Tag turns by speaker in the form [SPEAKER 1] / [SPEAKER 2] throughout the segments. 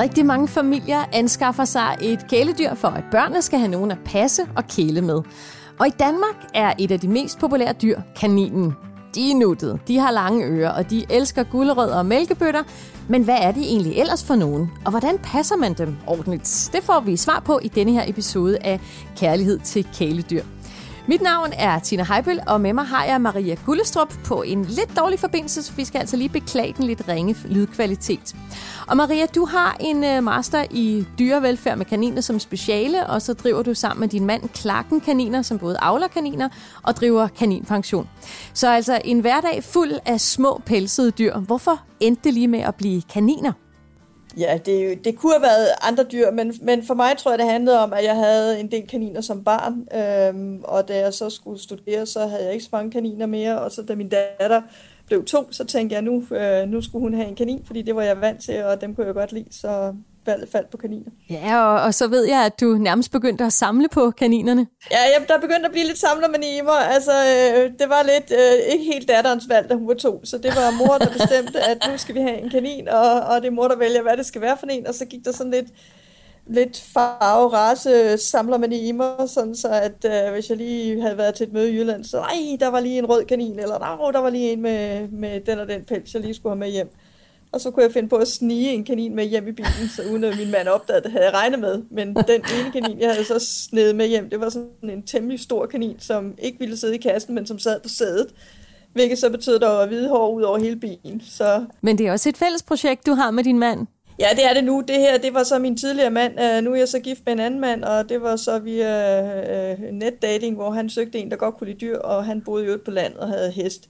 [SPEAKER 1] Rigtig mange familier anskaffer sig et kæledyr for, at børnene skal have nogen at passe og kæle med. Og i Danmark er et af de mest populære dyr kaninen. De er nuttede, de har lange ører, og de elsker gulerødder og mælkebøtter. Men hvad er de egentlig ellers for nogen? Og hvordan passer man dem ordentligt? Det får vi svar på i denne her episode af Kærlighed til kæledyr. Mit navn er Tina Heibel, og med mig har jeg Maria Gullestrup på en lidt dårlig forbindelse, så vi skal altså lige beklage den lidt ringe lydkvalitet. Og Maria, du har en øh, master i dyrevelfærd med kaniner som speciale, og så driver du sammen med din mand Klakken Kaniner, som både avler kaniner og driver kaninpension. Så altså en hverdag fuld af små pelsede dyr. Hvorfor endte det lige med at blive kaniner?
[SPEAKER 2] Ja, det, det kunne have været andre dyr, men, men for mig tror jeg, det handlede om, at jeg havde en del kaniner som barn, øhm, og da jeg så skulle studere, så havde jeg ikke så mange kaniner mere, og så da min datter blev to, så tænkte jeg, nu, øh, nu skulle hun have en kanin, fordi det var jeg vant til, og dem kunne jeg godt lide, så valget faldt på kaniner.
[SPEAKER 1] Ja, og, og så ved jeg, at du nærmest begyndte at samle på kaninerne.
[SPEAKER 2] Ja, jeg, der begyndte at blive lidt samlermani i mig. Altså, øh, det var lidt øh, ikke helt datterens valg, da hun var to. Så det var mor, der bestemte, at nu skal vi have en kanin, og, og det er mor, der vælger, hvad det skal være for en. Og så gik der sådan lidt lidt farve, race samler man i mig, sådan så at øh, hvis jeg lige havde været til et møde i Jylland, så nej, der var lige en rød kanin, eller nej, der var lige en med, med den og den pels, jeg lige skulle have med hjem. Og så kunne jeg finde på at snige en kanin med hjem i bilen, så uden at min mand opdagede det, havde jeg regnet med. Men den ene kanin, jeg havde så snedet med hjem, det var sådan en temmelig stor kanin, som ikke ville sidde i kassen, men som sad på sædet. Hvilket så betød, at der var hvide hår ud over hele bilen. Så...
[SPEAKER 1] Men det er også et fælles projekt, du har med din mand.
[SPEAKER 2] Ja, det er det nu. Det her, det var så min tidligere mand. Uh, nu er jeg så gift med en anden mand, og det var så via uh, netdating, hvor han søgte en, der godt kunne lide dyr, og han boede jo på landet og havde hest.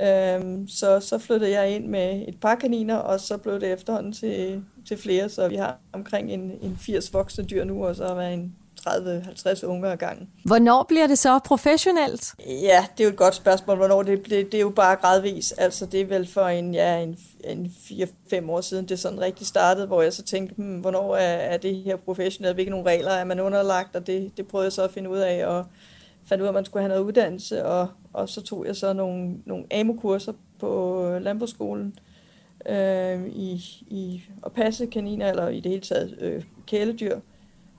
[SPEAKER 2] Øhm, så, så flyttede jeg ind med et par kaniner, og så blev det efterhånden til, til flere, så vi har omkring en, en 80 voksne dyr nu, og så er en 30-50 unger ad gangen.
[SPEAKER 1] Hvornår bliver det så professionelt?
[SPEAKER 2] Ja, det er jo et godt spørgsmål. Hvornår det, det, det er jo bare gradvis. Altså det er vel for en, ja, en, en 4-5 år siden, det sådan rigtig startede, hvor jeg så tænkte, hmm, hvornår er, er det her professionelt? Hvilke nogle regler er man underlagt? Og det, det prøvede jeg så at finde ud af, og fandt ud af, at man skulle have noget uddannelse, og, og så tog jeg så nogle, nogle AMO-kurser på landbrugsskolen øh, i, i at passe kaniner, eller i det hele taget øh, kæledyr.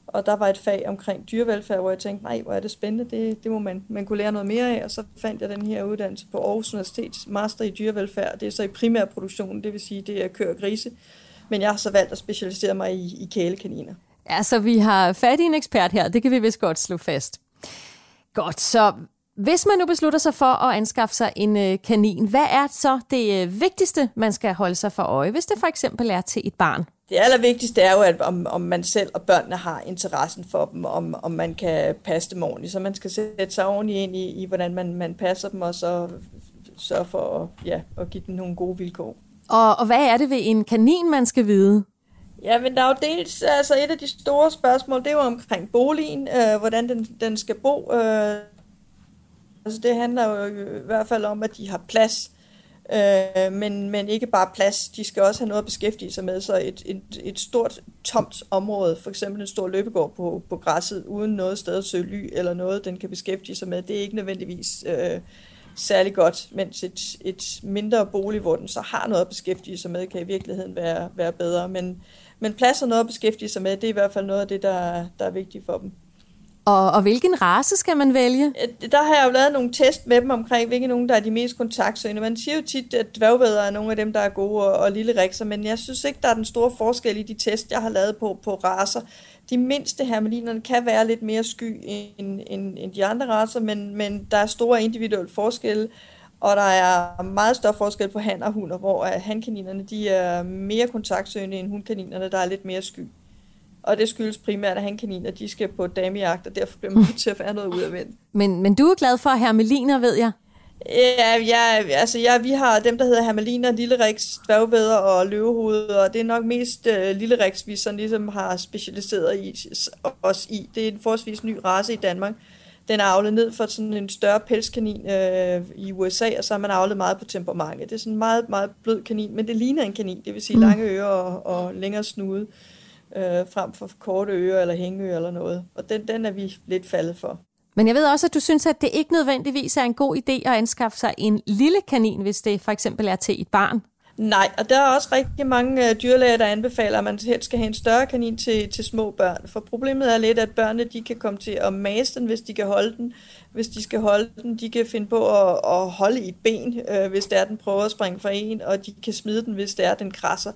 [SPEAKER 2] Og der var et fag omkring dyrevelfærd, hvor jeg tænkte, nej, hvor er det spændende, det, det må man, man kunne lære noget mere af. Og så fandt jeg den her uddannelse på Aarhus Universitet, master i dyrevelfærd. Det er så i primærproduktionen, det vil sige, det er kør og grise. Men jeg har så valgt at specialisere mig i, i kælekaniner.
[SPEAKER 1] Ja, så vi har fat i en ekspert her, det kan vi vist godt slå fast. Godt, så hvis man nu beslutter sig for at anskaffe sig en øh, kanin, hvad er så det øh, vigtigste, man skal holde sig for øje, hvis det for eksempel er til et barn?
[SPEAKER 2] Det allervigtigste er jo, at om, om man selv og børnene har interessen for dem, om, om man kan passe dem ordentligt. Så man skal sætte sig ordentligt ind i, i hvordan man, man passer dem, og så sørge for at, ja, at give dem nogle gode vilkår.
[SPEAKER 1] Og, og hvad er det ved en kanin, man skal vide?
[SPEAKER 2] Ja, men der er jo dels, altså et af de store spørgsmål, det er jo omkring boligen, øh, hvordan den, den skal bo. Øh, altså det handler jo øh, i hvert fald om, at de har plads, øh, men, men ikke bare plads, de skal også have noget at beskæftige sig med, så et, et, et stort tomt område, for eksempel en stor løbegård på, på græsset, uden noget sted at søge ly eller noget, den kan beskæftige sig med, det er ikke nødvendigvis øh, særlig godt, mens et, et mindre bolig, hvor den så har noget at beskæftige sig med, kan i virkeligheden være, være bedre, men men plads og noget at beskæftige sig med, det er i hvert fald noget af det, der, der er vigtigt for dem.
[SPEAKER 1] Og, og hvilken race skal man vælge?
[SPEAKER 2] Der har jeg jo lavet nogle test med dem omkring, hvilke nogen, der er de mest kontaktsøgende. Man siger jo tit, at dværgvædder er nogle af dem, der er gode, og, og lille rikser, men jeg synes ikke, der er den store forskel i de test, jeg har lavet på, på raser. De mindste hermelinerne kan være lidt mere sky end, end, end de andre raser, men, men der er store individuelle forskelle, og der er meget større forskel på han og hunder, hvor hankaninerne de er mere kontaktsøgende end hundkaninerne, der er lidt mere sky. Og det skyldes primært, at hankaniner de skal på damejagt, og derfor bliver man nødt til at få noget ud af vind.
[SPEAKER 1] Men, men du er glad for hermeliner, ved jeg?
[SPEAKER 2] Ja, ja, altså ja, vi har dem, der hedder hermeliner, lille riks, dværgvædder og løvehoved, og det er nok mest lille riks, vi sådan ligesom har specialiseret i, os i. Det er en forholdsvis ny race i Danmark. Den er avlet ned for sådan en større pelskanin øh, i USA, og så har man avlet meget på temperamentet. Det er sådan en meget, meget blød kanin, men det ligner en kanin, det vil sige mm. lange ører og, og længere snude, øh, Øh, frem for korte ører eller hængeører eller noget. Og den, den er vi lidt faldet for.
[SPEAKER 1] Men jeg ved også, at du synes, at det ikke nødvendigvis er en god idé at anskaffe sig en lille kanin, hvis det for eksempel er til et barn.
[SPEAKER 2] Nej, og der er også rigtig mange øh, dyrlæger, der anbefaler, at man helst skal have en større kanin til, til små børn. For problemet er lidt, at børnene de kan komme til at mase den, hvis de kan holde den. Hvis de skal holde den, de kan finde på at, at holde i et ben, øh, hvis der den prøver at springe fra en, og de kan smide den, hvis der den krasser.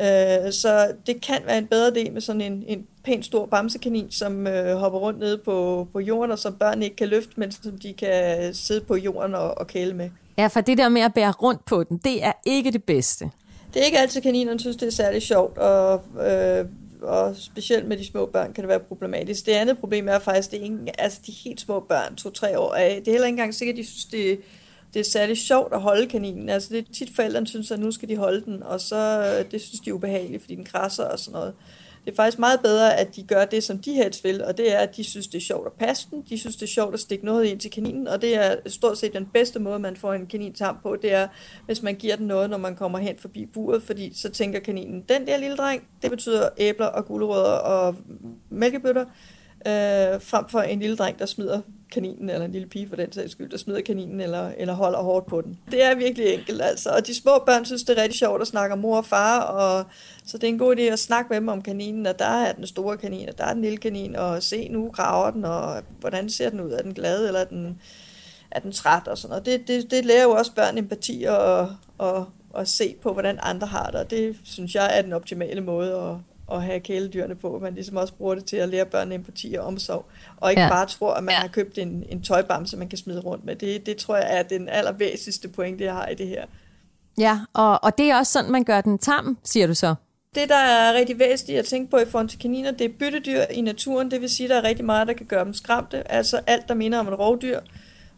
[SPEAKER 2] Øh, så det kan være en bedre idé med sådan en, en pænt stor bamsekanin, som uh, hopper rundt nede på, på jorden, og som børn ikke kan løfte, men som de kan sidde på jorden og, og kæle med.
[SPEAKER 1] Ja, for det der med at bære rundt på den, det er ikke det bedste.
[SPEAKER 2] Det er ikke altid kaninerne synes, det er særlig sjovt, og, øh, og specielt med de små børn kan det være problematisk. Det andet problem er faktisk, det er ikke, altså de helt små børn, to-tre år, det er heller ikke engang sikkert, at de synes, det, det er særlig sjovt at holde kaninen. Altså det er tit forældrene synes, at nu skal de holde den, og så det synes de er ubehageligt, fordi den krasser og sådan noget. Det er faktisk meget bedre, at de gør det, som de helst vil, og det er, at de synes, det er sjovt at passe den, de synes, det er sjovt at stikke noget ind til kaninen, og det er stort set den bedste måde, man får en kanin tam på, det er, hvis man giver den noget, når man kommer hen forbi buret, fordi så tænker kaninen, den der lille dreng, det betyder æbler og gulerødder og mælkebøtter, øh, frem for en lille dreng, der smider kaninen, eller en lille pige for den sags skyld, der smider kaninen eller, eller holder hårdt på den. Det er virkelig enkelt, altså. Og de små børn synes, det er rigtig sjovt at snakke om mor og far, og så det er en god idé at snakke med dem om kaninen, og der er den store kanin, og der er den lille kanin, og se, nu graver den, og hvordan ser den ud? Er den glad, eller er den, er den træt, og sådan noget. Det, det, det lærer jo også børn empati og, og, og se på, hvordan andre har det, og det synes jeg er den optimale måde at, at have kæledyrene på. Man ligesom også bruger det til at lære børn empati og omsorg. Og ikke ja. bare tror, at man ja. har købt en, en tøjbamse, man kan smide rundt med. Det, det tror jeg er den allervæsentligste point, jeg har i det her.
[SPEAKER 1] Ja, og, og det er også sådan, man gør den tam, siger du så?
[SPEAKER 2] Det, der er rigtig væsentligt at tænke på i forhold til kaniner, det er byttedyr i naturen. Det vil sige, at der er rigtig meget, der kan gøre dem skræmte. Altså alt, der minder om et rovdyr.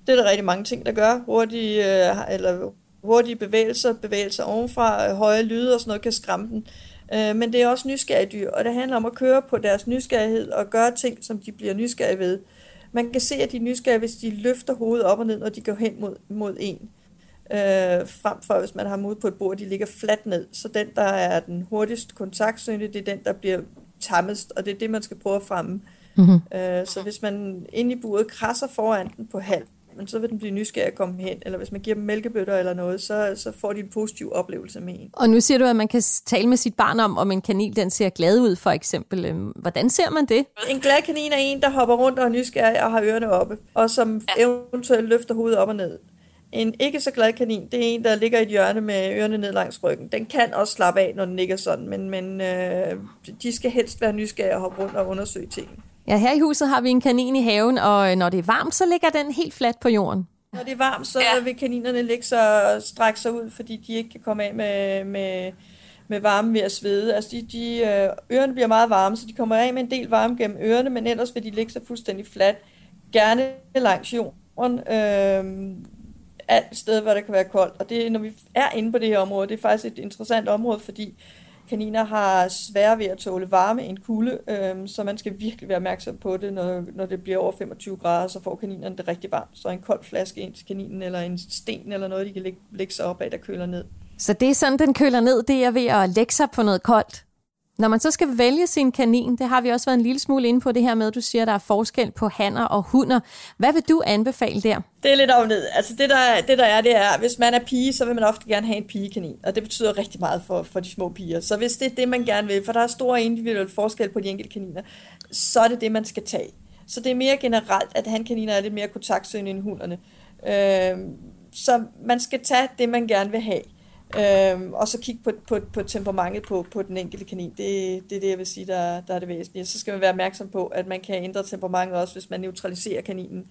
[SPEAKER 2] Det er der rigtig mange ting, der gør. Hurtige, øh, eller hurtige bevægelser, bevægelser ovenfra, høje lyde og sådan noget kan skræmme dem. Øh, men det er også nysgerrige dyr, og det handler om at køre på deres nysgerrighed og gøre ting, som de bliver nysgerrige ved. Man kan se, at de er nysgerrige, hvis de løfter hovedet op og ned, når de går hen mod, mod en. Øh, frem for, hvis man har mod på et bord, de ligger fladt ned. Så den, der er den hurtigst kontaktsøgende, det er den, der bliver tammest, og det er det, man skal prøve at fremme. Mm-hmm. Øh, så hvis man inde i buret krasser foran den på halv, men så vil den blive nysgerrig at komme hen. Eller hvis man giver dem mælkebøtter eller noget, så, så får de en positiv oplevelse med en.
[SPEAKER 1] Og nu siger du, at man kan tale med sit barn om, om en kanin den ser glad ud, for eksempel. Øhm, hvordan ser man det?
[SPEAKER 2] En glad kanin er en, der hopper rundt og er nysgerrig og har ørerne oppe, og som ja. eventuelt løfter hovedet op og ned. En ikke så glad kanin, det er en, der ligger i et hjørne med ørerne ned langs ryggen. Den kan også slappe af, når den ligger sådan, men, men øh, de skal helst være nysgerrige og hoppe rundt og undersøge tingene.
[SPEAKER 1] Ja, her i huset har vi en kanin i haven, og øh, når det er varmt, så ligger den helt fladt på jorden.
[SPEAKER 2] Når det er varmt, så ja. vil kaninerne ligge så strække sig ud, fordi de ikke kan komme af med, med, med varme ved at svede. Altså de, de, øh, ørerne bliver meget varme, så de kommer af med en del varme gennem ørerne, men ellers vil de ligge så fuldstændig fladt. Gerne langs jorden. Øh, alt sted, hvor det kan være koldt. Og det, når vi er inde på det her område, det er faktisk et interessant område, fordi kaniner har svære ved at tåle varme end kulde, øh, så man skal virkelig være opmærksom på det, når, når det bliver over 25 grader, så får kaninerne det rigtig varmt. Så en kold flaske ind til kaninen, eller en sten eller noget, de kan lægge, lægge sig op af, der køler ned.
[SPEAKER 1] Så det er sådan, den køler ned, det er ved at lægge sig på noget koldt? Når man så skal vælge sin kanin, det har vi også været en lille smule inde på det her med, at du siger, at der er forskel på hanner og hunder. Hvad vil du anbefale der?
[SPEAKER 2] Det er lidt op ned. Altså det der, det der er, det er, hvis man er pige, så vil man ofte gerne have en pigekanin, og det betyder rigtig meget for, for de små piger. Så hvis det er det, man gerne vil, for der er store individuelle forskel på de enkelte kaniner, så er det det, man skal tage. Så det er mere generelt, at hankaniner er lidt mere kontaktsøgende end hunderne. Øh, så man skal tage det, man gerne vil have. Øhm, og så kigge på, på, på temperamentet på, på den enkelte kanin. Det, det er det, jeg vil sige, der, der er det væsentlige. Så skal man være opmærksom på, at man kan ændre temperamentet også, hvis man neutraliserer kaninen.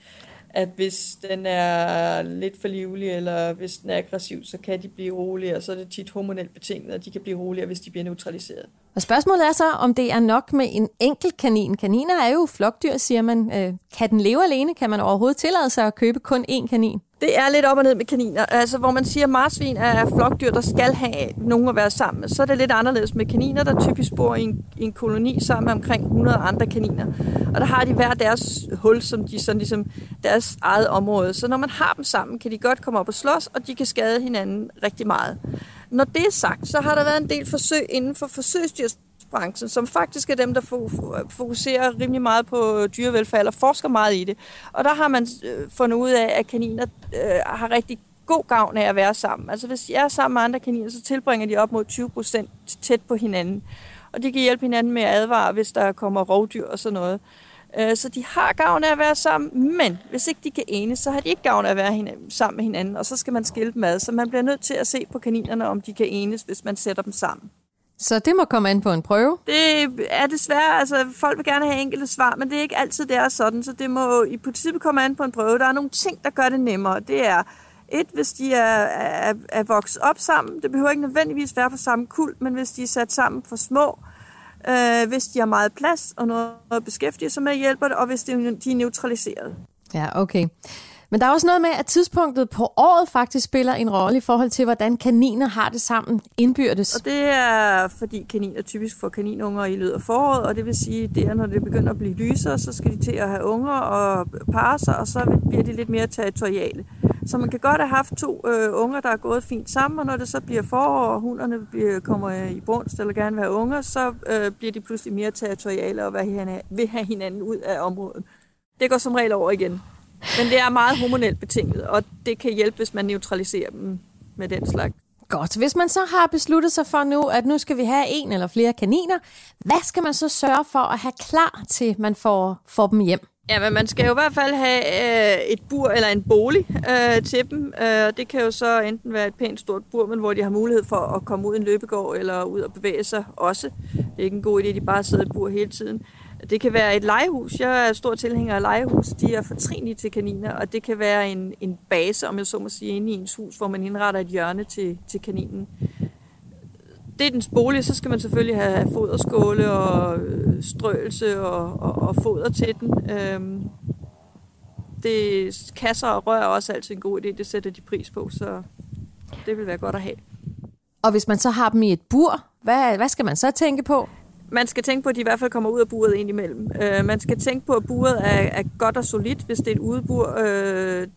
[SPEAKER 2] At hvis den er lidt for livlig, eller hvis den er aggressiv, så kan de blive rolige, og så er det tit hormonelt betinget, at de kan blive roligere, hvis de bliver neutraliseret.
[SPEAKER 1] Og spørgsmålet er så, om det er nok med en enkelt kanin. Kaniner er jo flokdyr, siger man. Øh, kan den leve alene? Kan man overhovedet tillade sig at købe kun én kanin?
[SPEAKER 2] Det er lidt op og ned med kaniner. Altså, hvor man siger, at marsvin er flokdyr, der skal have nogen at være sammen med, så er det lidt anderledes med kaniner, der typisk bor i en, i en koloni sammen med omkring 100 andre kaniner. Og der har de hver deres hul, som de sådan ligesom deres eget område. Så når man har dem sammen, kan de godt komme op og slås, og de kan skade hinanden rigtig meget. Når det er sagt, så har der været en del forsøg inden for forsøgsdyrs branchen, som faktisk er dem, der fokuserer rimelig meget på dyrevelfærd, og forsker meget i det. Og der har man øh, fundet ud af, at kaniner øh, har rigtig god gavn af at være sammen. Altså hvis jeg er sammen med andre kaniner, så tilbringer de op mod 20 procent tæt på hinanden. Og de kan hjælpe hinanden med at advare, hvis der kommer rovdyr og sådan noget. Øh, så de har gavn af at være sammen, men hvis ikke de kan enes, så har de ikke gavn af at være sammen med hinanden, og så skal man skille dem ad. Så man bliver nødt til at se på kaninerne, om de kan enes, hvis man sætter dem sammen.
[SPEAKER 1] Så det må komme an på en prøve?
[SPEAKER 2] Det er desværre, altså folk vil gerne have enkelte svar, men det er ikke altid, det er sådan, så det må i princippet komme an på en prøve. Der er nogle ting, der gør det nemmere. Det er et, hvis de er, er, er vokset op sammen. Det behøver ikke nødvendigvis være for samme kul, men hvis de er sat sammen for små, øh, hvis de har meget plads og noget at beskæftige sig med, hjælper det, og hvis de, de er neutraliseret.
[SPEAKER 1] Ja, okay. Men der er også noget med, at tidspunktet på året faktisk spiller en rolle i forhold til, hvordan kaniner har det sammen indbyrdes.
[SPEAKER 2] Og det er, fordi kaniner typisk får kaninunger i løbet af foråret, og det vil sige, det er, når det begynder at blive lysere, så skal de til at have unger og parre sig, og så bliver de lidt mere territoriale. Så man kan godt have haft to øh, unger, der er gået fint sammen, og når det så bliver forår, og hunderne bliver, kommer i brunst eller gerne vil have unger, så øh, bliver de pludselig mere territoriale og vil have hinanden ud af området. Det går som regel over igen. Men det er meget hormonelt betinget, og det kan hjælpe, hvis man neutraliserer dem med den slags.
[SPEAKER 1] Godt. Hvis man så har besluttet sig for nu, at nu skal vi have en eller flere kaniner, hvad skal man så sørge for at have klar til, man får, får dem hjem?
[SPEAKER 2] Ja, men man skal jo i hvert fald have øh, et bur eller en bolig øh, til dem. Øh, det kan jo så enten være et pænt stort bur, men hvor de har mulighed for at komme ud i en løbegård eller ud og bevæge sig også. Det er ikke en god idé, at de bare sidder i bur hele tiden. Det kan være et legehus. Jeg er stor tilhænger af legehus. De er fortrinlige til kaniner, og det kan være en, en base, om jeg så må sige, inde i ens hus, hvor man indretter et hjørne til, til kaninen. Det er dens bolig, så skal man selvfølgelig have foderskåle og øh, strøelse og, og, og foder til den. Øhm, det, kasser og rør er også altid en god idé, det sætter de pris på, så det vil være godt at have.
[SPEAKER 1] Og hvis man så har dem i et bur, hvad, hvad skal man så tænke på?
[SPEAKER 2] Man skal tænke på, at de i hvert fald kommer ud af buret ind imellem. Øh, man skal tænke på, at buret er, er godt og solidt, hvis det er et udebur. Øh,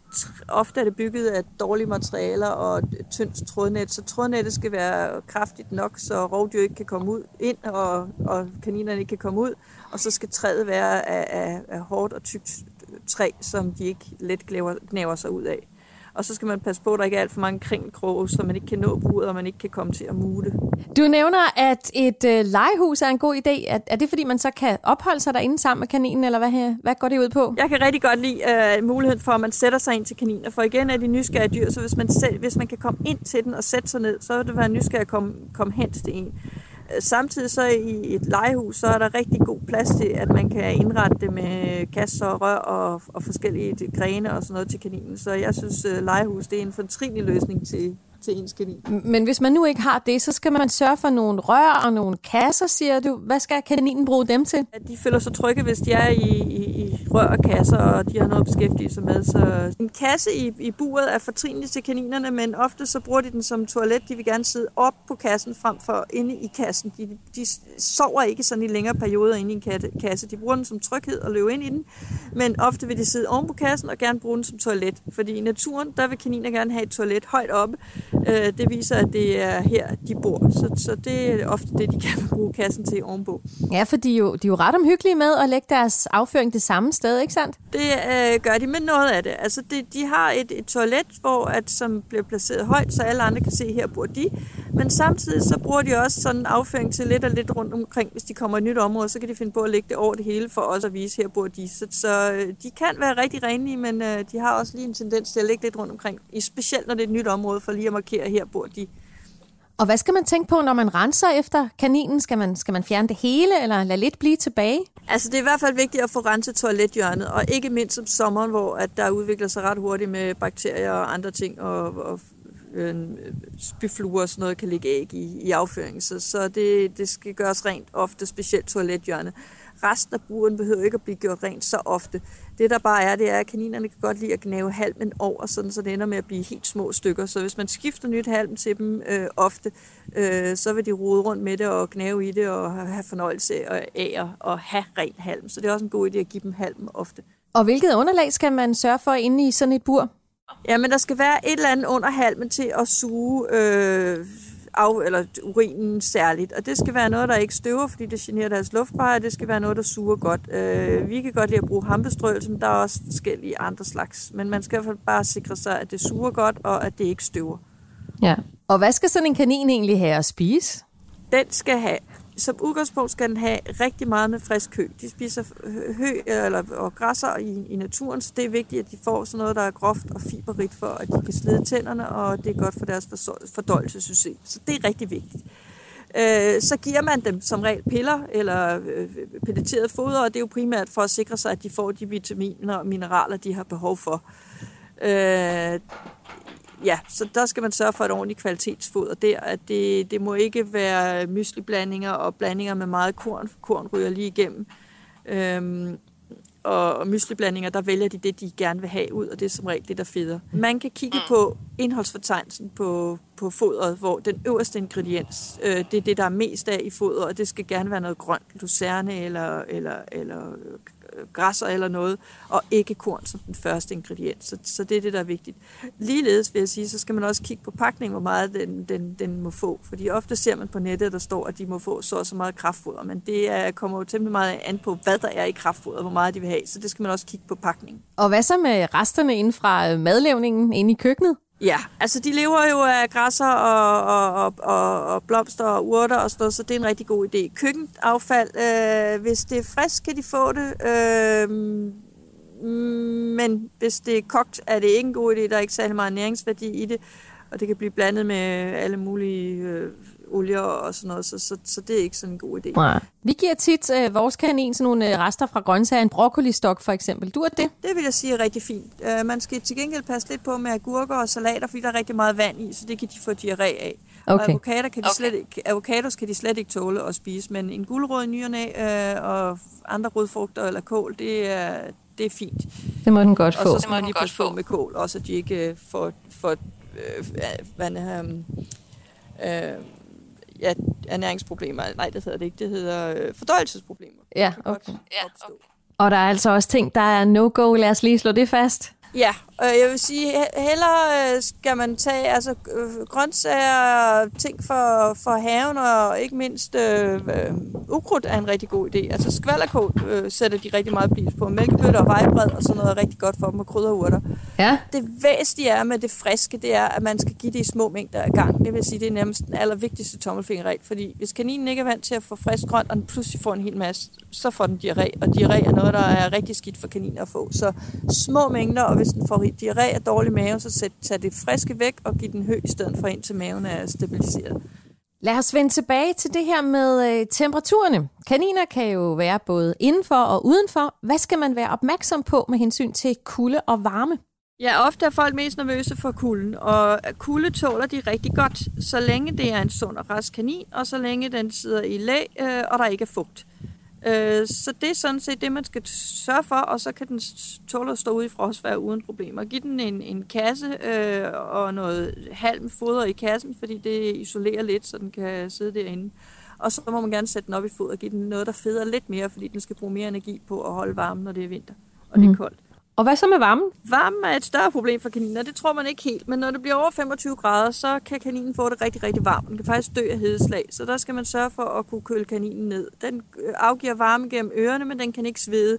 [SPEAKER 2] ofte er det bygget af dårlige materialer og tyndt trådnet, så trådnettet skal være kraftigt nok, så rovdyr ikke kan komme ud ind, og, og kaninerne ikke kan komme ud. Og så skal træet være af, af, af hårdt og tykt træ, som de ikke let gnæver sig ud af. Og så skal man passe på, at der ikke er alt for mange kringelkroge, så man ikke kan nå buret, og man ikke kan komme til at mute.
[SPEAKER 1] Du nævner, at et øh, legehus er en god idé. Er, er det, fordi man så kan opholde sig derinde sammen med kaninen, eller hvad, hvad går det ud på?
[SPEAKER 2] Jeg kan rigtig godt lide øh, muligheden for, at man sætter sig ind til kaniner. For igen er de nysgerrige dyr, så hvis man, selv, hvis man kan komme ind til den og sætte sig ned, så vil det være nysgerrig at komme, komme hen til en. Samtidig så i et legehus, så er der rigtig god plads til, at man kan indrette det med kasser og rør og, og forskellige grene og sådan noget til kaninen. Så jeg synes, at legehus det er en fortrinlig løsning til, til ens kanin.
[SPEAKER 1] Men hvis man nu ikke har det, så skal man sørge for nogle rør og nogle kasser, siger du. Hvad skal kaninen bruge dem til?
[SPEAKER 2] At de føler sig trygge, hvis de er i, i, i rør og kasser, og de har noget at beskæftige sig med. Så en kasse i, i buret er fortrinlig til kaninerne, men ofte så bruger de den som toilet. De vil gerne sidde op på kassen frem for inde i kassen. De, de sover ikke sådan i længere perioder inde i en kasse. De bruger den som tryghed og løbe ind i den, men ofte vil de sidde oven på kassen og gerne bruge den som toilet. Fordi i naturen, der vil kaniner gerne have et toilet højt oppe, Øh, det viser, at det er her, de bor. Så, så det er ofte det, de kan bruge kassen til ovenpå.
[SPEAKER 1] Ja, for de er, jo, de er jo ret omhyggelige med at lægge deres afføring det samme sted, ikke sandt?
[SPEAKER 2] Det øh, gør de med noget af det. Altså, det, de har et, et toilet, hvor at, som bliver placeret højt, så alle andre kan se, her bor de. Men samtidig så bruger de også sådan afføring til lidt og lidt rundt omkring. Hvis de kommer i et nyt område, så kan de finde på at lægge det over det hele for os at vise, her bor de. Så, så øh, de kan være rigtig renlige, men øh, de har også lige en tendens til at lægge lidt rundt omkring. Specielt når det er et nyt område, for lige at markere, her bor de.
[SPEAKER 1] Og hvad skal man tænke på, når man renser efter kaninen? Skal man, skal man fjerne det hele, eller lade lidt blive tilbage?
[SPEAKER 2] Altså, det er i hvert fald vigtigt at få renset toilethjørnet, og ikke mindst om sommeren, hvor at der udvikler sig ret hurtigt med bakterier og andre ting, og, og øh, spyfluer og sådan noget kan ligge æg i, i afføringen. Så, så det, det skal gøres rent ofte, specielt toilethjørnet. Resten af buren behøver ikke at blive gjort rent så ofte. Det der bare er, det er, at kaninerne kan godt lide at gnave halmen over, sådan, så det ender med at blive helt små stykker. Så hvis man skifter nyt halm til dem øh, ofte, øh, så vil de rode rundt med det og gnave i det og have fornøjelse af at have ren halm. Så det er også en god idé at give dem halm ofte.
[SPEAKER 1] Og hvilket underlag skal man sørge for inde i sådan et bur?
[SPEAKER 2] Ja, men der skal være et eller andet under halmen til at suge øh, af, eller urinen særligt. Og det skal være noget, der ikke støver, fordi det generer deres luftveje, det skal være noget, der suger godt. Øh, vi kan godt lide at bruge hampestrøelse, men der er også forskellige andre slags. Men man skal i hvert fald bare sikre sig, at det suger godt, og at det ikke støver.
[SPEAKER 1] Ja. Og hvad skal sådan en kanin egentlig have at spise?
[SPEAKER 2] Den skal have som udgangspunkt skal den have rigtig meget med frisk hø. De spiser hø eller, og græsser i, i naturen, så det er vigtigt, at de får sådan noget, der er groft og fiberrigt for, at de kan slide tænderne, og det er godt for deres fordøjelsessystem. Så det er rigtig vigtigt. Øh, så giver man dem som regel piller eller øh, pelleteret foder, og det er jo primært for at sikre sig, at de får de vitaminer og mineraler, de har behov for. Øh, ja, så der skal man sørge for et ordentligt kvalitetsfoder der. At det, det må ikke være mysliblandinger og blandinger med meget korn, for korn ryger lige igennem. Øhm, og, og mysliblandinger, der vælger de det, de gerne vil have ud, og det er som regel det, der feder. Man kan kigge på indholdsfortegnelsen på, på fodret, hvor den øverste ingrediens, øh, det er det, der er mest af i fodret, og det skal gerne være noget grønt, lucerne eller, eller, eller græsser eller noget, og ikke korn som den første ingrediens. Så, så det er det, der er vigtigt. Ligeledes vil jeg sige, så skal man også kigge på pakningen, hvor meget den, den, den må få. Fordi ofte ser man på nettet, der står, at de må få så og så meget kraftfoder, men det er, kommer jo temmelig meget an på, hvad der er i kraftfoder, hvor meget de vil have. Så det skal man også kigge på pakningen.
[SPEAKER 1] Og hvad så med resterne inden fra øh, madlavningen inde i køkkenet?
[SPEAKER 2] Ja, altså de lever jo af græsser og, og, og, og blomster og urter og sådan noget, så det er en rigtig god idé. Køkkenaffald, øh, hvis det er frisk, kan de få det, øh, men hvis det er kogt, er det ikke en god idé. Der er ikke særlig meget næringsværdi i det, og det kan blive blandet med alle mulige øh, olier og sådan noget, så, så, så det er ikke sådan en god idé.
[SPEAKER 1] Nej. Vi giver tit øh, vores kanin sådan nogle øh, rester fra grøntsager, en broccolistok for eksempel. Du er det?
[SPEAKER 2] Det vil jeg sige er rigtig fint. Øh, man skal til gengæld passe lidt på med agurker og salater, fordi der er rigtig meget vand i, så det kan de få diarré af. Okay. Og avocados kan, de okay. slet ikke, avocados kan de slet ikke tåle at spise, men en guldrød ny øh, og andre rødfrugter eller kål, det er, det er fint.
[SPEAKER 1] Det må den godt få.
[SPEAKER 2] Og så skal man lige passe på med kål, også at de ikke øh, får, får øh, hvad, øh, øh, ja, ernæringsproblemer. Nej, det hedder det ikke. Det hedder øh, fordøjelsesproblemer.
[SPEAKER 1] Ja, okay. ja, okay. Og der er altså også ting, der er no-go. Lad os lige slå det fast.
[SPEAKER 2] Ja, og jeg vil sige, hellere øh, skal man tage altså, øh, grøntsager, ting for, for haven, og ikke mindst øh, øh, ukrudt er en rigtig god idé. Altså skvallerkål øh, sætter de rigtig meget pris på. Mælkebøtter og vejbred og sådan noget er rigtig godt for dem, og krydderurter.
[SPEAKER 1] Ja.
[SPEAKER 2] Det væsentlige er med det friske, det er, at man skal give det i små mængder af gang. Det vil sige, det er nærmest den allervigtigste tommelfingerregel, fordi hvis kaninen ikke er vant til at få frisk grønt, og den pludselig får en hel masse, så får den diarré, og diarré er noget, der er rigtig skidt for kaniner at få. Så små mængder, og hvis den får diarré og dårlig mave, så sæt, tag det friske væk og giv den hø i stedet for indtil maven er stabiliseret.
[SPEAKER 1] Lad os vende tilbage til det her med øh, temperaturerne. Kaniner kan jo være både indenfor og udenfor. Hvad skal man være opmærksom på med hensyn til kulde og varme?
[SPEAKER 2] Ja, ofte er folk mest nervøse for kulden, og kulde tåler de rigtig godt, så længe det er en sund og rask kanin, og så længe den sidder i læ, øh, og der ikke er fugt. Øh, så det er sådan set det, man skal sørge for, og så kan den tåle at stå ude i frostvær uden problemer. Giv den en, en kasse øh, og noget halm foder i kassen, fordi det isolerer lidt, så den kan sidde derinde. Og så må man gerne sætte den op i foder og give den noget, der feder lidt mere, fordi den skal bruge mere energi på at holde varmen, når det er vinter og det er mhm. koldt.
[SPEAKER 1] Og hvad så med varmen?
[SPEAKER 2] Varmen er et større problem for kaniner, det tror man ikke helt. Men når det bliver over 25 grader, så kan kaninen få det rigtig, rigtig varmt. Den kan faktisk dø af hedeslag, så der skal man sørge for at kunne køle kaninen ned. Den øh, afgiver varme gennem ørerne, men den kan ikke svede.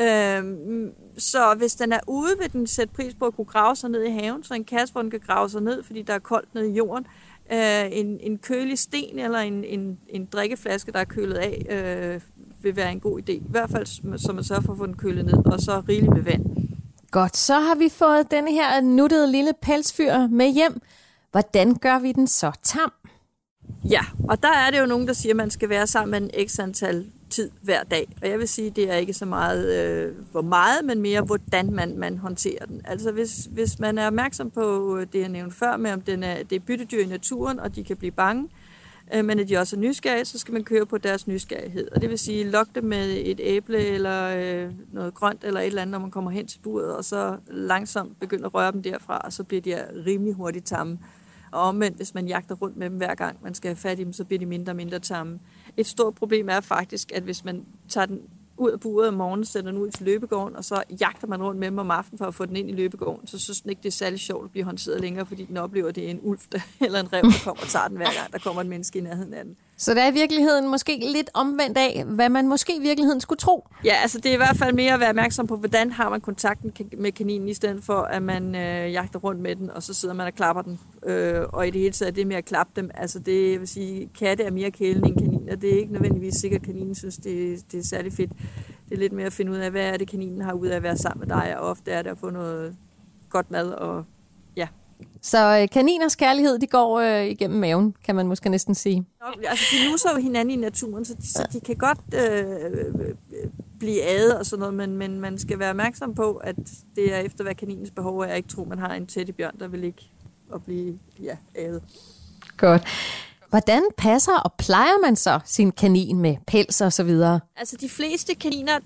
[SPEAKER 2] Øhm, så hvis den er ude, vil den sætte pris på at kunne grave sig ned i haven, så en kasse, hvor den kan grave sig ned, fordi der er koldt nede i jorden. Øh, en, en kølig sten eller en, en, en drikkeflaske, der er kølet af, øh, vil være en god idé. I hvert fald, så man sørger for at få den kølet ned, og så rigeligt med vand.
[SPEAKER 1] Godt, så har vi fået denne her nuttede lille pelsfyr med hjem. Hvordan gør vi den så tam?
[SPEAKER 2] Ja, og der er det jo nogen, der siger, at man skal være sammen med en x antal tid hver dag. Og jeg vil sige, det er ikke så meget, øh, hvor meget, men mere, hvordan man, man håndterer den. Altså hvis, hvis man er opmærksom på det, jeg nævnte før, med om den er, det er byttedyr i naturen, og de kan blive bange, øh, øh, Øh, men at de også er nysgerrige, så skal man køre på deres nysgerrighed. Og det vil sige, lokke dem med et æble eller øh, noget grønt eller et eller andet, når man kommer hen til buret, og så langsomt begynder at røre dem derfra, og så bliver de rimelig hurtigt tamme. Og omvendt, hvis man jagter rundt med dem hver gang, man skal have fat i dem, så bliver de mindre og mindre tamme. Et stort problem er faktisk, at hvis man tager den ud af buret om morgenen, sender den ud til løbegården, og så jagter man rundt med dem om aftenen for at få den ind i løbegården. Så synes den ikke, det er særlig sjovt at blive håndteret længere, fordi den oplever, at det er en ulv eller en rev, der kommer og tager den hver gang, der kommer et menneske i nærheden af den.
[SPEAKER 1] Så der er i virkeligheden måske lidt omvendt af, hvad man måske i virkeligheden skulle tro.
[SPEAKER 2] Ja, altså det er i hvert fald mere at være opmærksom på, hvordan har man kontakten med kaninen, i stedet for at man øh, jagter rundt med den, og så sidder man og klapper den. Øh, og i det hele taget det med at klappe dem, altså det jeg vil sige, katte er mere kælende end kaniner. Det er ikke nødvendigvis sikkert, at kaninen synes, det, det er særlig fedt. Det er lidt mere at finde ud af, hvad er det, kaninen har ud af at være sammen med dig, og ofte er det at få noget godt mad og
[SPEAKER 1] så øh, kaniners kærlighed, de går øh, igennem maven, kan man måske næsten sige.
[SPEAKER 2] Altså, de nuser jo hinanden i naturen, så de, så de kan godt øh, blive adet og sådan noget, men, men man skal være opmærksom på, at det er efter, hvad kaninens behov er. Jeg ikke tro, man har en teddybjørn, der vil ikke at blive ja, adet.
[SPEAKER 1] Godt. Hvordan passer og plejer man så sin kanin med pels og så videre?
[SPEAKER 2] Altså de fleste kaniner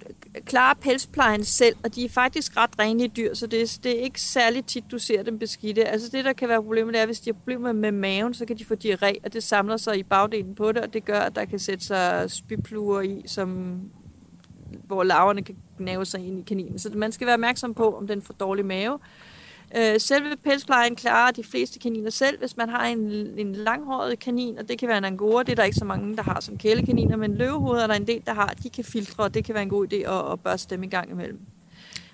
[SPEAKER 2] klarer pelsplejen selv, og de er faktisk ret rene dyr, så det er, det er ikke særlig tit, du ser dem beskidte. Altså det, der kan være problemet, det er, hvis de har problemer med maven, så kan de få diarré, og det samler sig i bagdelen på det, og det gør, at der kan sætte sig spypluer i, som, hvor larverne kan gnave sig ind i kaninen. Så man skal være opmærksom på, om den får dårlig mave. Øh, selve pelsplejen klarer de fleste kaniner selv, hvis man har en, en langhåret kanin, og det kan være en angora, det er der ikke så mange, der har som kælekaniner, men løvehoveder er der en del, der har, de kan filtre, og det kan være en god idé at, at børste dem i gang imellem.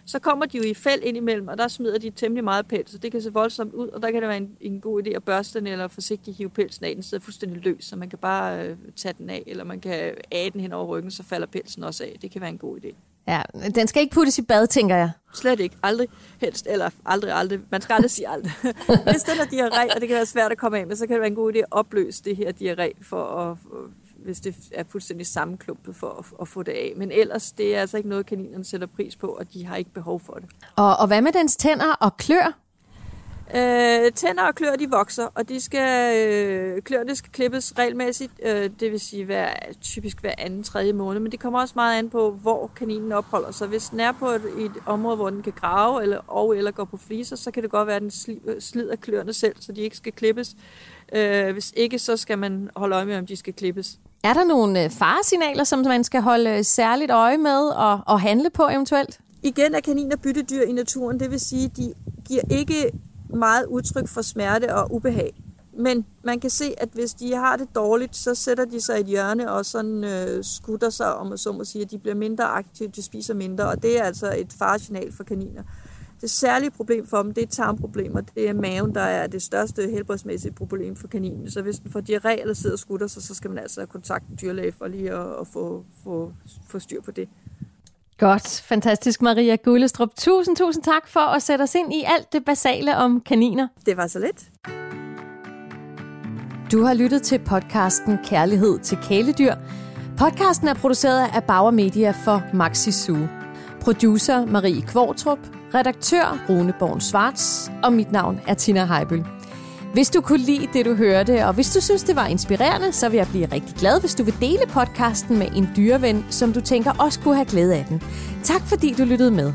[SPEAKER 2] Så kommer de jo i fæld ind imellem, og der smider de temmelig meget pels, så det kan se voldsomt ud, og der kan det være en, en god idé at børste den, eller forsigtigt hive pelsen af, den sidder fuldstændig løs, så man kan bare øh, tage den af, eller man kan æde den hen over ryggen, så falder pelsen også af. Det kan være en god idé.
[SPEAKER 1] Ja, den skal ikke puttes i bad, tænker jeg.
[SPEAKER 2] Slet ikke. Aldrig helst. Eller aldrig, aldrig. Man skal aldrig sige aldrig. Hvis den er diarré, og det kan være svært at komme af med, så kan det være en god idé at opløse det her diarré, for at, hvis det er fuldstændig sammenklumpet for at, at få det af. Men ellers, det er altså ikke noget, kaninerne sætter pris på, og de har ikke behov for det.
[SPEAKER 1] Og, og hvad med dens tænder og klør?
[SPEAKER 2] Øh, tænder og klør, de vokser, og de skal, øh, kløerne skal klippes regelmæssigt, øh, det vil sige hver, typisk hver anden, tredje måned, men det kommer også meget an på, hvor kaninen opholder sig. Hvis den er på et, et område, hvor den kan grave eller, og eller gå på fliser, så kan det godt være, at den slider kløerne selv, så de ikke skal klippes. Øh, hvis ikke, så skal man holde øje med, om de skal klippes.
[SPEAKER 1] Er der nogle øh, faresignaler, som man skal holde øh, særligt øje med og, og handle på eventuelt?
[SPEAKER 2] Igen er kaniner byttedyr i naturen, det vil sige, de giver ikke meget udtryk for smerte og ubehag. Men man kan se, at hvis de har det dårligt, så sætter de sig i et hjørne og sådan øh, skutter sig, om så må sige, at de bliver mindre aktive, de spiser mindre, og det er altså et faresignal for kaniner. Det særlige problem for dem, det er tarmproblemer. Det er maven, der er det største helbredsmæssige problem for kaninen. Så hvis den får diarré eller sidder og skutter sig, så skal man altså kontakte en dyrlæge for lige at, at få, få, få styr på det.
[SPEAKER 1] Godt, fantastisk Maria Gullestrup. Tusind, tusind tak for at sætte os ind i alt det basale om kaniner.
[SPEAKER 2] Det var så lidt.
[SPEAKER 1] Du har lyttet til podcasten Kærlighed til kæledyr. Podcasten er produceret af Bauer Media for Maxi Zoo. Producer Marie Kvartrup, redaktør Rune Born Svarts, og mit navn er Tina Heibøl. Hvis du kunne lide det, du hørte, og hvis du synes, det var inspirerende, så vil jeg blive rigtig glad, hvis du vil dele podcasten med en dyreven, som du tænker også kunne have glæde af den. Tak fordi du lyttede med.